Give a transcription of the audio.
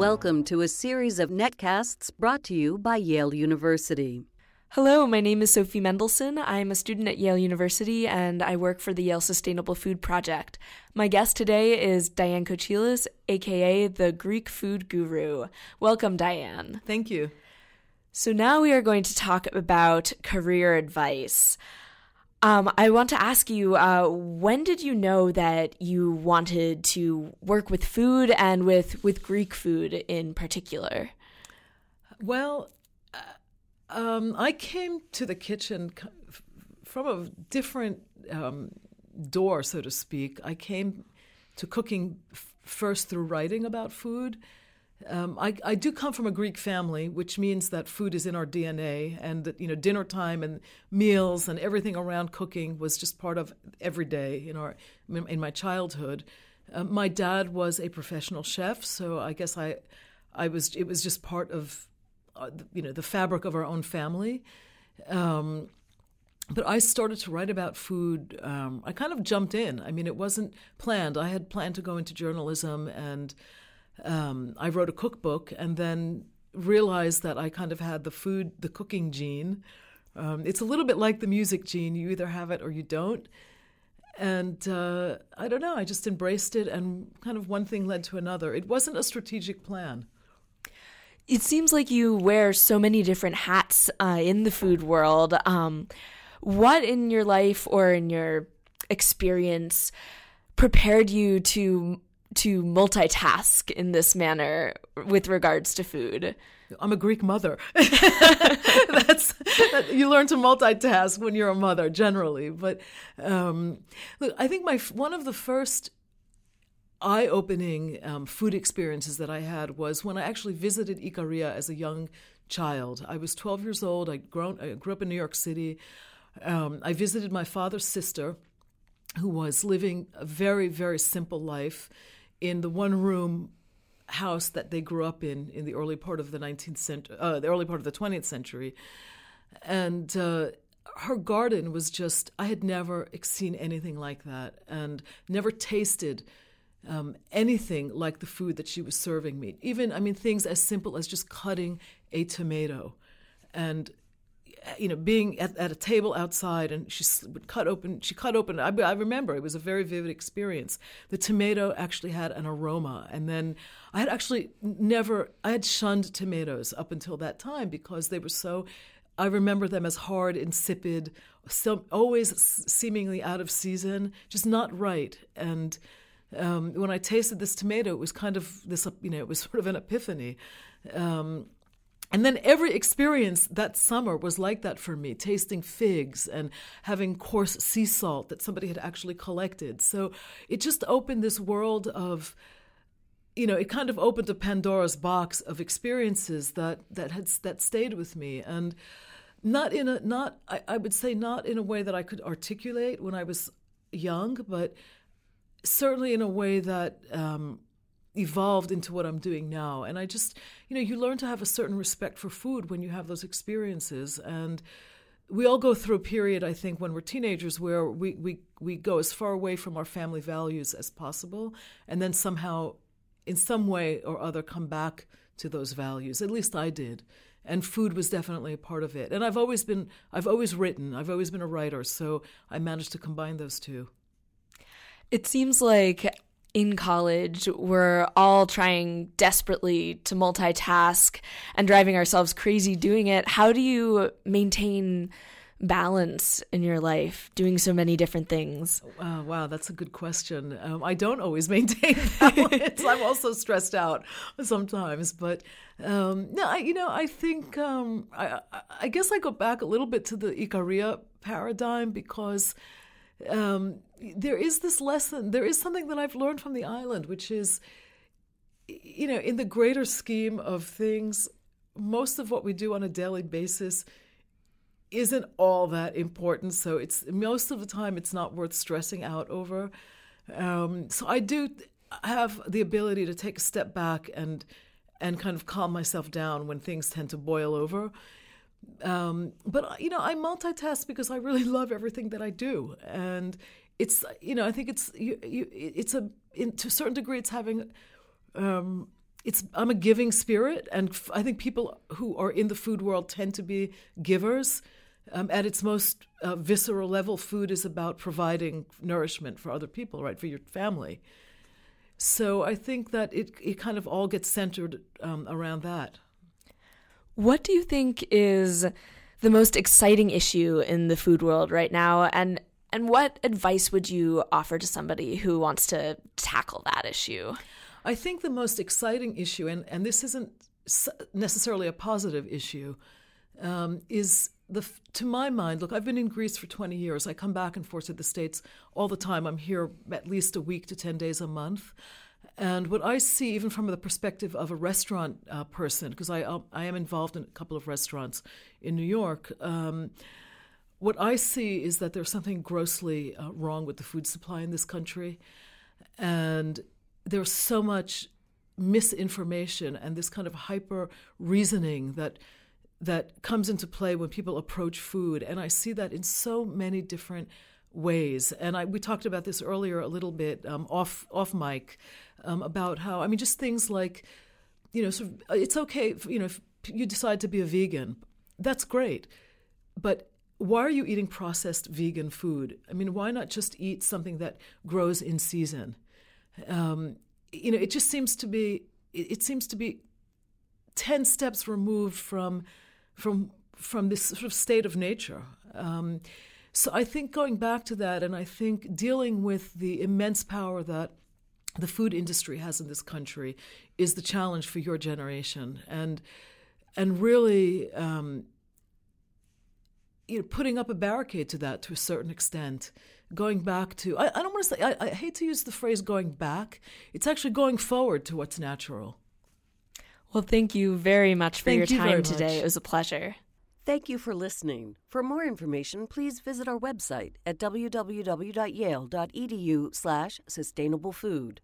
Welcome to a series of netcasts brought to you by Yale University. Hello, my name is Sophie Mendelson. I'm a student at Yale University and I work for the Yale Sustainable Food Project. My guest today is Diane Kochilas, aka the Greek food guru. Welcome, Diane. Thank you. So now we are going to talk about career advice. Um, I want to ask you, uh, when did you know that you wanted to work with food and with, with Greek food in particular? Well, uh, um, I came to the kitchen from a different um, door, so to speak. I came to cooking f- first through writing about food um, I, I, do come from a Greek family, which means that food is in our DNA, and that you know dinner time and meals and everything around cooking was just part of every day in our in my childhood. Um, my dad was a professional chef, so I guess I I was it was just part of uh, you know the fabric of our own family. Um, but I started to write about food. Um, I kind of jumped in. I mean, it wasn't planned. I had planned to go into journalism and um, I wrote a cookbook and then realized that I kind of had the food, the cooking gene. Um, it's a little bit like the music gene. You either have it or you don't. And uh, I don't know, I just embraced it, and kind of one thing led to another. It wasn't a strategic plan. It seems like you wear so many different hats uh, in the food world. Um, what in your life or in your experience prepared you to to multitask in this manner with regards to food. I'm a Greek mother. That's that, you learn to multitask when you're a mother, generally. But um, look, I think my one of the first eye-opening um, food experiences that I had was when I actually visited Ikaria as a young child. I was 12 years old. I grown I grew up in New York City. Um, I visited my father's sister, who was living a very very simple life in the one room house that they grew up in in the early part of the 19th century, uh, the early part of the 20th century. And uh, her garden was just, I had never seen anything like that and never tasted um, anything like the food that she was serving me. Even, I mean, things as simple as just cutting a tomato and you know, being at, at a table outside, and she would cut open. She cut open. I, I remember it was a very vivid experience. The tomato actually had an aroma, and then I had actually never. I had shunned tomatoes up until that time because they were so. I remember them as hard, insipid, so, always seemingly out of season, just not right. And um, when I tasted this tomato, it was kind of this. You know, it was sort of an epiphany. Um, and then every experience that summer was like that for me, tasting figs and having coarse sea salt that somebody had actually collected. So it just opened this world of, you know, it kind of opened a Pandora's box of experiences that that had that stayed with me and not in a not I, I would say not in a way that I could articulate when I was young, but certainly in a way that um, evolved into what I'm doing now. And I just, you know, you learn to have a certain respect for food when you have those experiences. And we all go through a period, I think, when we're teenagers where we, we, we go as far away from our family values as possible and then somehow, in some way or other, come back to those values. At least I did. And food was definitely a part of it. And I've always been, I've always written, I've always been a writer, so I managed to combine those two. It seems like in college, we're all trying desperately to multitask and driving ourselves crazy doing it. How do you maintain balance in your life doing so many different things? Uh, wow, that's a good question. Um, I don't always maintain balance. I'm also stressed out sometimes, but um, no, I, you know, I think um, I, I guess I go back a little bit to the Ikaria paradigm because um, there is this lesson, there is something that I've learned from the island, which is, you know, in the greater scheme of things, most of what we do on a daily basis isn't all that important. So it's most of the time it's not worth stressing out over. Um, so I do have the ability to take a step back and and kind of calm myself down when things tend to boil over. Um, but you know, I multitask because I really love everything that I do, and it's you know, I think it's you, you, it's a in, to a certain degree, it's having um, it's I'm a giving spirit, and f- I think people who are in the food world tend to be givers. Um, at its most uh, visceral level, food is about providing nourishment for other people, right, for your family. So I think that it it kind of all gets centered um, around that. What do you think is the most exciting issue in the food world right now, and and what advice would you offer to somebody who wants to tackle that issue? I think the most exciting issue, and, and this isn't necessarily a positive issue, um, is the to my mind. Look, I've been in Greece for 20 years. I come back and forth to the States all the time. I'm here at least a week to 10 days a month. And what I see, even from the perspective of a restaurant uh, person, because I um, I am involved in a couple of restaurants in New York, um, what I see is that there's something grossly uh, wrong with the food supply in this country, and there's so much misinformation and this kind of hyper reasoning that that comes into play when people approach food, and I see that in so many different ways. And I, we talked about this earlier a little bit um, off off mic um, about how I mean just things like you know sort of, uh, it's okay if, you know if you decide to be a vegan, that's great, but why are you eating processed vegan food? I mean, why not just eat something that grows in season? Um, you know, it just seems to be it, seems to be ten steps removed from from from this sort of state of nature. Um, so I think going back to that, and I think dealing with the immense power that the food industry has in this country is the challenge for your generation, and and really. Um, you know, putting up a barricade to that to a certain extent, going back to, I, I don't want to say, I, I hate to use the phrase going back. It's actually going forward to what's natural. Well, thank you very much for Thank your you time today. much. It was a pleasure. Thank you for listening. For more information, please visit our website at www.yale.edu slash sustainable food.